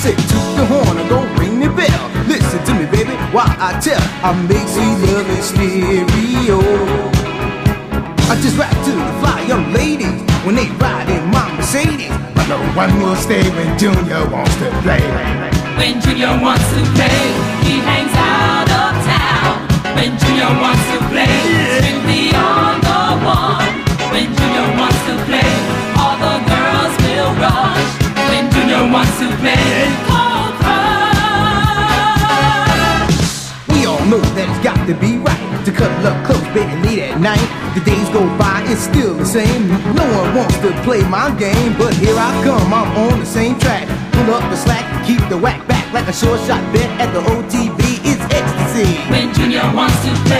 say toot the horn and go ring the bell. Listen to me, baby, while I tell I make sweet love in stereo. I just rap to the fly young ladies when they ride in my Mercedes. But no one will stay when Junior wants to play. When Junior wants to play, he hangs out. To be right to cuddle up close, baby, late at night. The days go by, it's still the same. No one wants to play my game, but here I come, I'm on the same track. Pull up the slack, keep the whack back like a short shot bet at the OTB. It's ecstasy. When Junior wants to play,